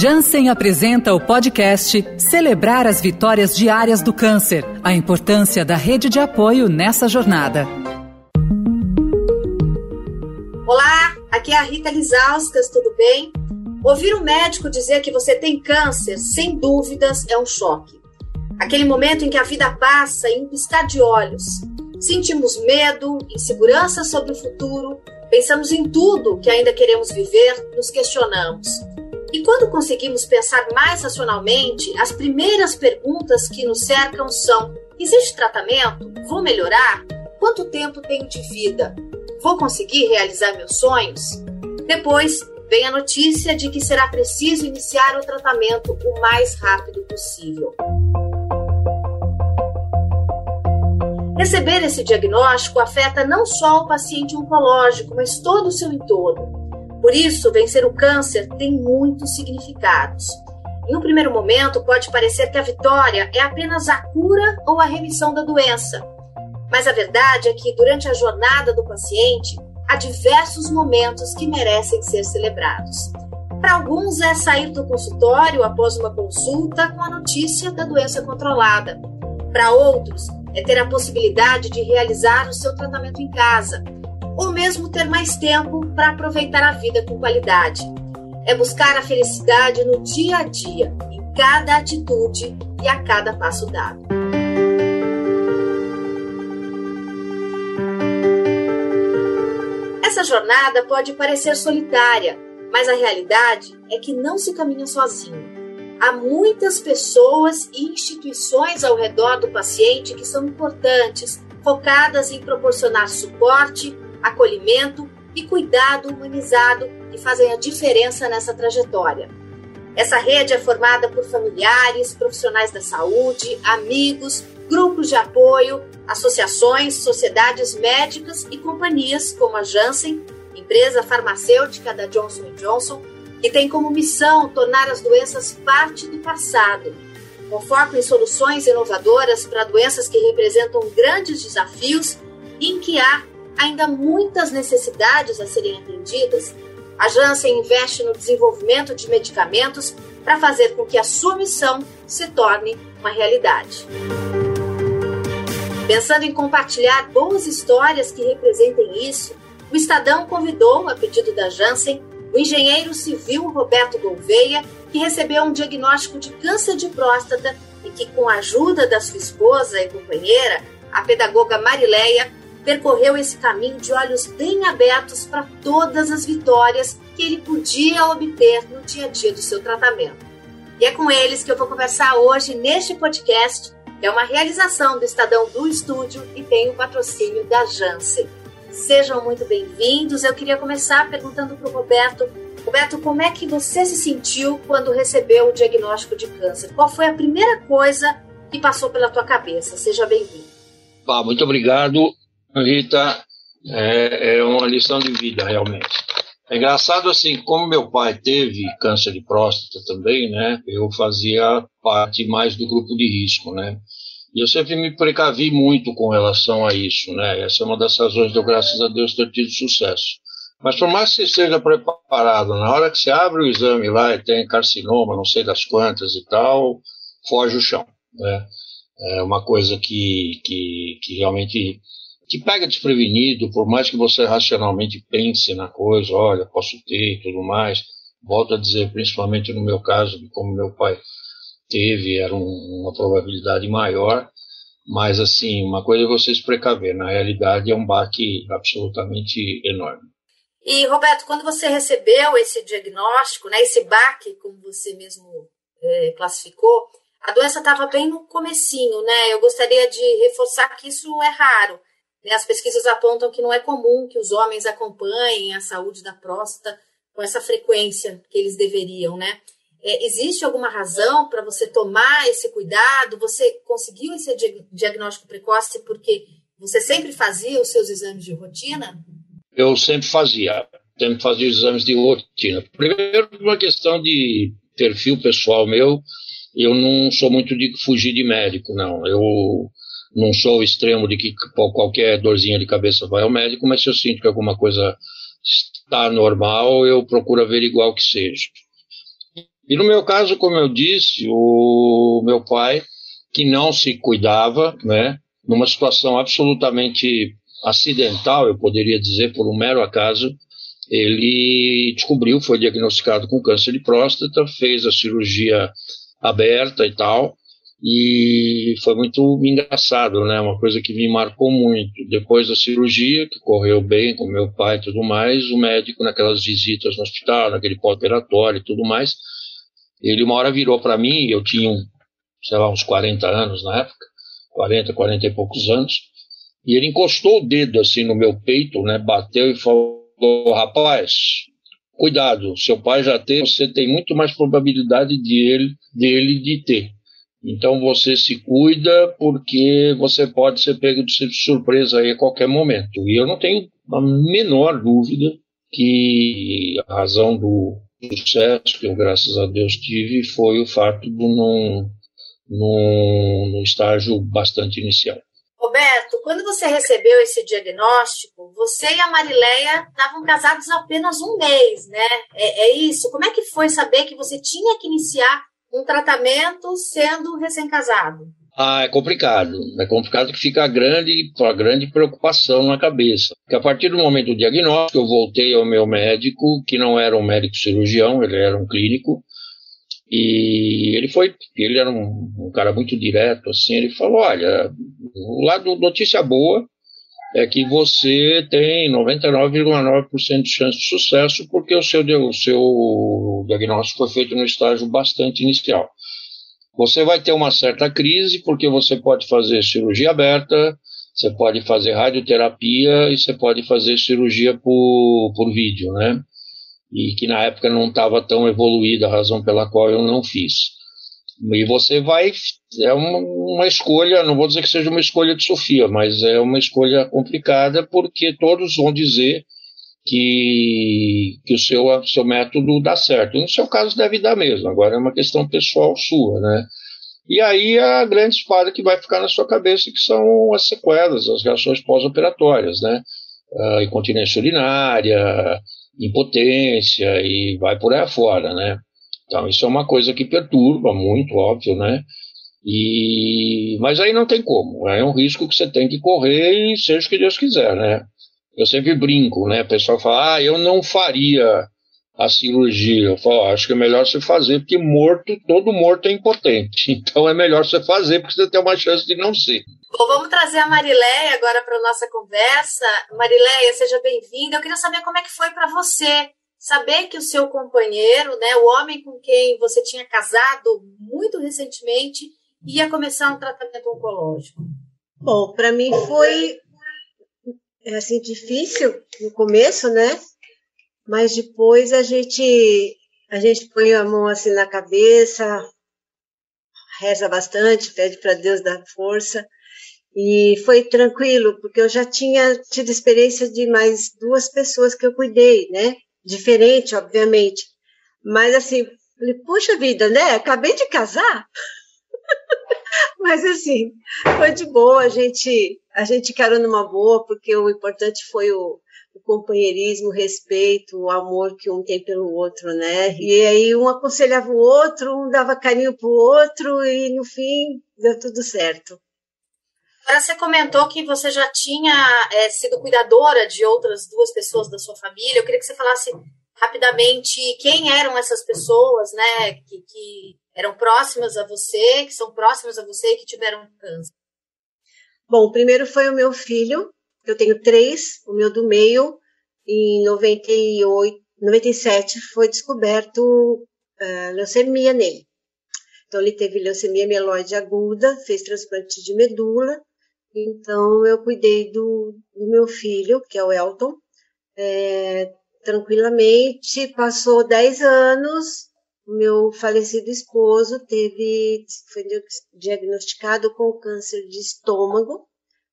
Janssen apresenta o podcast Celebrar as Vitórias Diárias do Câncer. A importância da rede de apoio nessa jornada. Olá, aqui é a Rita Lizauskas, tudo bem? Ouvir um médico dizer que você tem câncer, sem dúvidas, é um choque. Aquele momento em que a vida passa em um piscar de olhos. Sentimos medo, insegurança sobre o futuro, pensamos em tudo que ainda queremos viver, nos questionamos. E quando conseguimos pensar mais racionalmente, as primeiras perguntas que nos cercam são: existe tratamento? Vou melhorar? Quanto tempo tenho de vida? Vou conseguir realizar meus sonhos? Depois vem a notícia de que será preciso iniciar o tratamento o mais rápido possível. Receber esse diagnóstico afeta não só o paciente oncológico, mas todo o seu entorno. Por isso, vencer o câncer tem muitos significados. Em um primeiro momento, pode parecer que a vitória é apenas a cura ou a remissão da doença. Mas a verdade é que, durante a jornada do paciente, há diversos momentos que merecem ser celebrados. Para alguns, é sair do consultório após uma consulta com a notícia da doença controlada. Para outros, é ter a possibilidade de realizar o seu tratamento em casa, ou mesmo ter mais tempo para aproveitar a vida com qualidade. É buscar a felicidade no dia a dia, em cada atitude e a cada passo dado. Essa jornada pode parecer solitária, mas a realidade é que não se caminha sozinho. Há muitas pessoas e instituições ao redor do paciente que são importantes, focadas em proporcionar suporte, acolhimento e cuidado humanizado que fazem a diferença nessa trajetória. Essa rede é formada por familiares, profissionais da saúde, amigos, grupos de apoio, associações, sociedades médicas e companhias como a Janssen, empresa farmacêutica da Johnson Johnson, que tem como missão tornar as doenças parte do passado, com foco em soluções inovadoras para doenças que representam grandes desafios e em que há ainda muitas necessidades a serem atendidas. A Janssen investe no desenvolvimento de medicamentos para fazer com que a sua missão se torne uma realidade. Pensando em compartilhar boas histórias que representem isso, o Estadão convidou, a pedido da Janssen, o engenheiro civil Roberto Gouveia, que recebeu um diagnóstico de câncer de próstata e que, com a ajuda da sua esposa e companheira, a pedagoga Marileia, percorreu esse caminho de olhos bem abertos para todas as vitórias que ele podia obter no dia a dia do seu tratamento. E é com eles que eu vou conversar hoje neste podcast, que é uma realização do Estadão do Estúdio e tem o patrocínio da Janssen. Sejam muito bem-vindos. Eu queria começar perguntando para o Roberto. Roberto, como é que você se sentiu quando recebeu o diagnóstico de câncer? Qual foi a primeira coisa que passou pela tua cabeça? Seja bem-vindo. Ah, muito obrigado, Rita. É, é uma lição de vida, realmente. É engraçado assim, como meu pai teve câncer de próstata também, né? Eu fazia parte mais do grupo de risco, né? E eu sempre me precavi muito com relação a isso, né? Essa é uma das razões de eu, graças a Deus, ter tido sucesso. Mas por mais que você esteja preparado, na hora que você abre o exame lá e tem carcinoma, não sei das quantas e tal, foge o chão, né? É uma coisa que, que, que realmente te pega desprevenido, por mais que você racionalmente pense na coisa, olha, posso ter e tudo mais. Volto a dizer, principalmente no meu caso, como meu pai teve, era um, uma probabilidade maior, mas assim, uma coisa é você se precaver, na realidade é um baque absolutamente enorme. E Roberto, quando você recebeu esse diagnóstico, né, esse baque, como você mesmo é, classificou, a doença estava bem no comecinho, né? Eu gostaria de reforçar que isso é raro. Né? As pesquisas apontam que não é comum que os homens acompanhem a saúde da próstata com essa frequência que eles deveriam, né? É, existe alguma razão para você tomar esse cuidado? Você conseguiu esse diagnóstico precoce porque você sempre fazia os seus exames de rotina? Eu sempre fazia, sempre fazia os exames de rotina. Primeiro, uma questão de perfil pessoal meu, eu não sou muito de fugir de médico, não. Eu não sou o extremo de que qualquer dorzinha de cabeça vai ao médico, mas se eu sinto que alguma coisa está normal, eu procuro averiguar o que seja. E no meu caso, como eu disse, o meu pai, que não se cuidava, né, numa situação absolutamente acidental, eu poderia dizer, por um mero acaso, ele descobriu, foi diagnosticado com câncer de próstata, fez a cirurgia aberta e tal, e foi muito engraçado, né? Uma coisa que me marcou muito. Depois da cirurgia, que correu bem com meu pai e tudo mais, o médico, naquelas visitas no hospital, naquele pós-operatório e tudo mais, ele uma hora virou para mim, eu tinha, sei lá, uns 40 anos na época, 40, 40 e poucos anos, e ele encostou o dedo assim no meu peito, né? Bateu e falou: rapaz, cuidado, seu pai já tem, você tem muito mais probabilidade de ele, dele de ter. Então você se cuida porque você pode ser pego de surpresa aí a qualquer momento. E eu não tenho a menor dúvida que a razão do sucesso que eu, graças a Deus, tive foi o fato de não num, estágio bastante inicial. Roberto, quando você recebeu esse diagnóstico, você e a Marileia estavam casados apenas um mês, né? É, é isso? Como é que foi saber que você tinha que iniciar um tratamento sendo recém-casado? Ah, é complicado. É complicado que fica grande, a grande preocupação na cabeça. Porque a partir do momento do diagnóstico, eu voltei ao meu médico, que não era um médico cirurgião, ele era um clínico, e ele foi, ele era um, um cara muito direto, assim, ele falou, olha, o lado notícia boa é que você tem 99,9% de chance de sucesso porque o seu, o seu diagnóstico foi feito no estágio bastante inicial. Você vai ter uma certa crise porque você pode fazer cirurgia aberta, você pode fazer radioterapia e você pode fazer cirurgia por, por vídeo, né? E que na época não estava tão evoluída, a razão pela qual eu não fiz. E você vai. É uma, uma, escolha, não vou dizer que seja uma escolha de Sofia, mas é uma escolha complicada porque todos vão dizer que, que o seu, seu método dá certo. No seu caso deve dar mesmo, agora é uma questão pessoal sua, né? E aí a grande espada que vai ficar na sua cabeça, que são as sequelas, as reações pós-operatórias, né? Uh, incontinência urinária, impotência e vai por aí afora, né? Então, isso é uma coisa que perturba muito, óbvio, né? E, mas aí não tem como, é um risco que você tem que correr e seja o que Deus quiser, né? Eu sempre brinco, né? O pessoal fala, ah, eu não faria a cirurgia. Eu falo, acho que é melhor você fazer, porque morto, todo morto é impotente. Então é melhor você fazer, porque você tem uma chance de não ser. Bom, vamos trazer a Marileia agora para a nossa conversa. Marileia, seja bem-vinda. Eu queria saber como é que foi para você saber que o seu companheiro, né, o homem com quem você tinha casado muito recentemente, ia começar um tratamento oncológico? Bom, para mim foi é, assim difícil no começo, né? Mas depois a gente a gente põe a mão assim na cabeça, reza bastante, pede para Deus dar força. E foi tranquilo, porque eu já tinha tido experiência de mais duas pessoas que eu cuidei, né? Diferente, obviamente. Mas assim, falei, puxa vida, né? Acabei de casar. Mas assim, foi de boa, a gente, a gente encarou numa boa, porque o importante foi o, o companheirismo, o respeito, o amor que um tem pelo outro, né? E aí um aconselhava o outro, um dava carinho pro outro e no fim deu tudo certo. Agora você comentou que você já tinha é, sido cuidadora de outras duas pessoas da sua família. Eu queria que você falasse rapidamente quem eram essas pessoas, né, que, que eram próximas a você, que são próximas a você e que tiveram câncer. Bom, o primeiro foi o meu filho. Eu tenho três. O meu do meio, em 98, 97, foi descoberto uh, leucemia nele. Então, ele teve leucemia mieloide aguda, fez transplante de medula então, eu cuidei do, do meu filho, que é o Elton, é, tranquilamente. Passou 10 anos, meu falecido esposo teve, foi diagnosticado com câncer de estômago,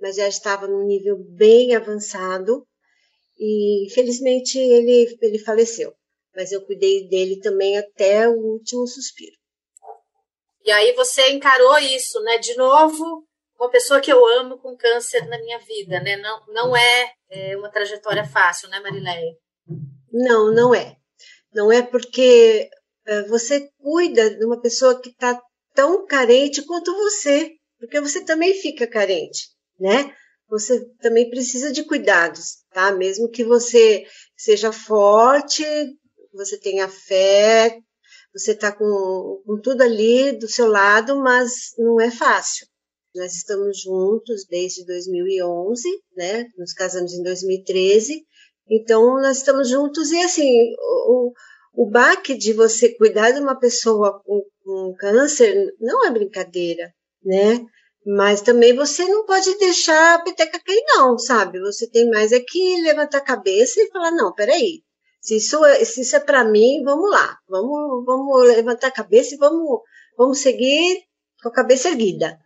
mas já estava num nível bem avançado e infelizmente ele, ele faleceu. Mas eu cuidei dele também até o último suspiro. E aí você encarou isso, né? De novo, uma pessoa que eu amo com câncer na minha vida, né? Não, não é, é uma trajetória fácil, né, Marileia? Não, não é. Não é porque eh, você cuida de uma pessoa que está tão carente quanto você, porque você também fica carente, né? Você também precisa de cuidados, tá? Mesmo que você seja forte, você tenha fé, você está com, com tudo ali do seu lado, mas não é fácil. Nós estamos juntos desde 2011, né? Nos casamos em 2013. Então, nós estamos juntos e, assim, o, o baque de você cuidar de uma pessoa com, com câncer não é brincadeira, né? Mas também você não pode deixar a peteca cair, não, sabe? Você tem mais é que levantar a cabeça e falar, não, peraí, se isso, é, se isso é para mim, vamos lá, vamos, vamos levantar a cabeça e vamos, vamos seguir com a cabeça erguida.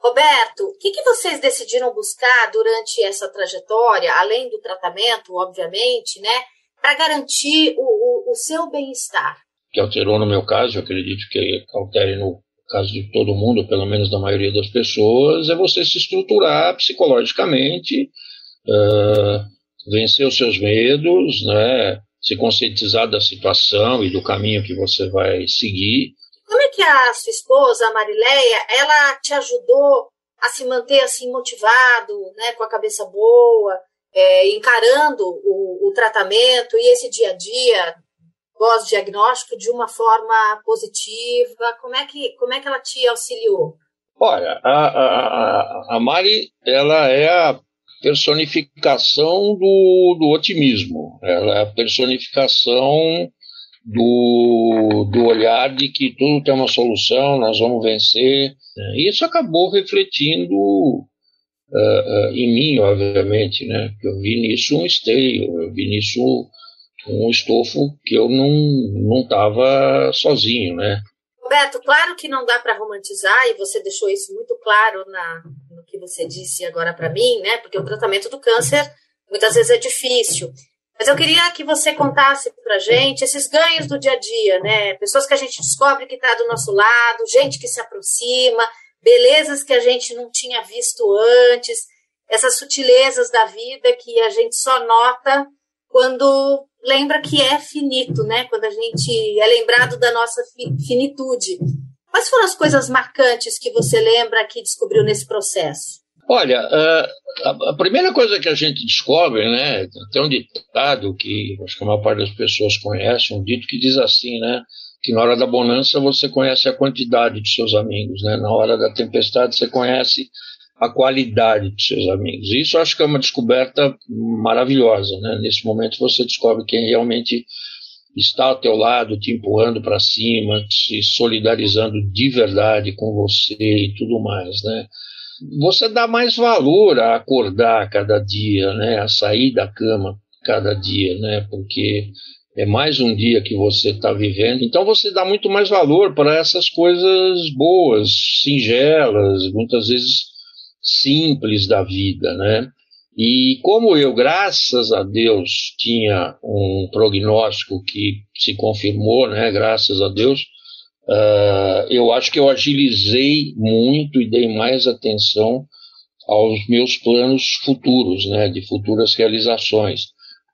Roberto, o que, que vocês decidiram buscar durante essa trajetória, além do tratamento, obviamente, né, para garantir o, o, o seu bem-estar? Que alterou no meu caso, eu acredito que altere no caso de todo mundo, pelo menos da maioria das pessoas, é você se estruturar psicologicamente, uh, vencer os seus medos, né, se conscientizar da situação e do caminho que você vai seguir. Que a sua esposa, a Marileia, ela te ajudou a se manter assim motivado, né, com a cabeça boa, é, encarando o, o tratamento e esse dia a dia pós-diagnóstico de uma forma positiva? Como é que, como é que ela te auxiliou? Olha, a, a, a Mari, ela é a personificação do, do otimismo, ela é a personificação do, do olhar de que tudo tem uma solução, nós vamos vencer. E isso acabou refletindo uh, uh, em mim, obviamente, né? Eu vi nisso um esteio, eu vi nisso um estofo que eu não não estava sozinho, né? Roberto, claro que não dá para romantizar e você deixou isso muito claro na, no que você disse agora para mim, né? Porque o tratamento do câncer muitas vezes é difícil. Mas eu queria que você contasse para gente esses ganhos do dia a dia, né? Pessoas que a gente descobre que está do nosso lado, gente que se aproxima, belezas que a gente não tinha visto antes, essas sutilezas da vida que a gente só nota quando lembra que é finito, né? Quando a gente é lembrado da nossa finitude. Quais foram as coisas marcantes que você lembra que descobriu nesse processo? Olha, a primeira coisa que a gente descobre, né, tem um ditado que acho que a maior parte das pessoas conhece, um dito que diz assim, né, que na hora da bonança você conhece a quantidade de seus amigos, né, na hora da tempestade você conhece a qualidade de seus amigos. Isso acho que é uma descoberta maravilhosa. Né? Nesse momento você descobre quem realmente está ao teu lado, te empurrando para cima, se solidarizando de verdade com você e tudo mais. Né? Você dá mais valor a acordar cada dia, né? a sair da cama cada dia, né? porque é mais um dia que você está vivendo. Então você dá muito mais valor para essas coisas boas, singelas, muitas vezes simples da vida, né? E como eu, graças a Deus, tinha um prognóstico que se confirmou, né? Graças a Deus, uh, eu acho que eu agilizei muito e dei mais atenção aos meus planos futuros, né? De futuras realizações.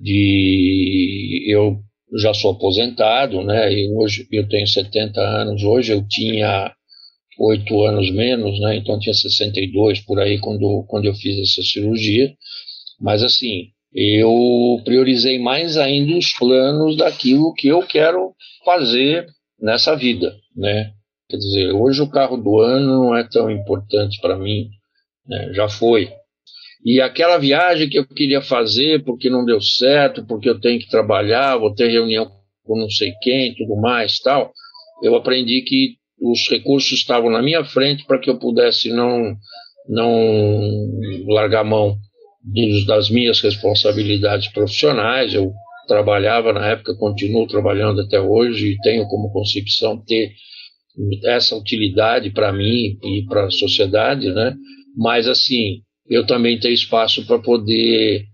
De eu já sou aposentado, né? E hoje eu tenho 70 anos. Hoje eu tinha oito anos menos, né? Então tinha 62 por aí quando, quando eu fiz essa cirurgia. Mas assim, eu priorizei mais ainda os planos daquilo que eu quero fazer nessa vida, né? Quer dizer, hoje o carro do ano não é tão importante para mim, né? já foi. E aquela viagem que eu queria fazer porque não deu certo, porque eu tenho que trabalhar, vou ter reunião com não sei quem, tudo mais, tal. Eu aprendi que os recursos estavam na minha frente para que eu pudesse não, não largar mão das minhas responsabilidades profissionais. Eu trabalhava na época, continuo trabalhando até hoje e tenho como concepção ter essa utilidade para mim e para a sociedade, né? Mas assim, eu também tenho espaço para poder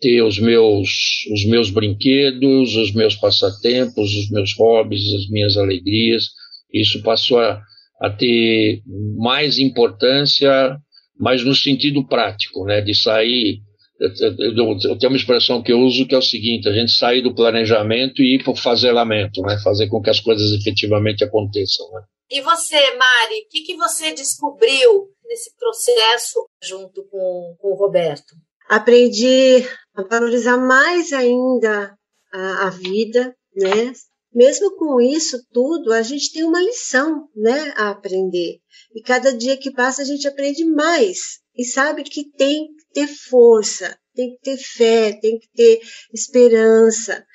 ter os meus os meus brinquedos, os meus passatempos, os meus hobbies, as minhas alegrias isso passou a, a ter mais importância, mas no sentido prático, né, de sair eu tenho uma expressão que eu uso que é o seguinte: a gente sair do planejamento e ir para o fazelamento, né? fazer com que as coisas efetivamente aconteçam. Né? E você, Mari, o que, que você descobriu nesse processo junto com, com o Roberto? Aprendi a valorizar mais ainda a, a vida, né? Mesmo com isso tudo, a gente tem uma lição, né, a aprender. E cada dia que passa a gente aprende mais e sabe que tem ter força, tem que ter fé, tem que ter esperança,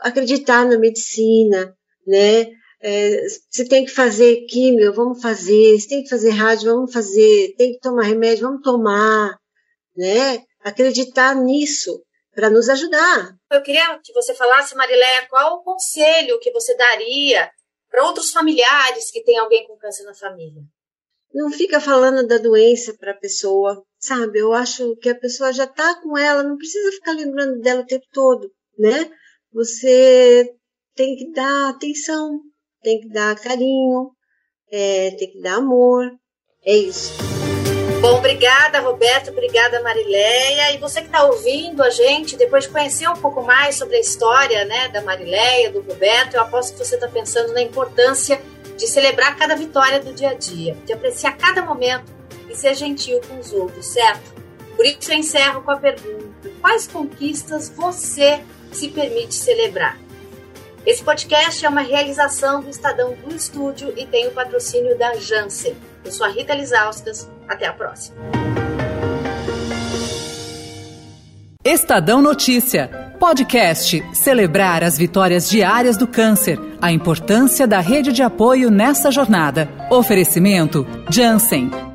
acreditar na medicina, né? É, se tem que fazer químio, vamos fazer. Se tem que fazer rádio, vamos fazer. Tem que tomar remédio, vamos tomar, né? Acreditar nisso para nos ajudar. Eu queria que você falasse, Mariléia, qual o conselho que você daria para outros familiares que têm alguém com câncer na família? Não fica falando da doença para a pessoa, sabe? Eu acho que a pessoa já está com ela, não precisa ficar lembrando dela o tempo todo, né? Você tem que dar atenção, tem que dar carinho, é, tem que dar amor. É isso. Bom, obrigada, Roberto, obrigada, Marileia. E você que está ouvindo a gente, depois de conhecer um pouco mais sobre a história né, da Marileia, do Roberto, eu aposto que você está pensando na importância de celebrar cada vitória do dia a dia, de apreciar cada momento e ser gentil com os outros, certo? Por isso eu encerro com a pergunta: quais conquistas você se permite celebrar? Esse podcast é uma realização do Estadão do Estúdio e tem o patrocínio da Janssen. Eu sou a Rita Lisauskas até a próxima. Estadão Notícia. Podcast Celebrar as vitórias diárias do câncer. A importância da rede de apoio nessa jornada. Oferecimento Janssen.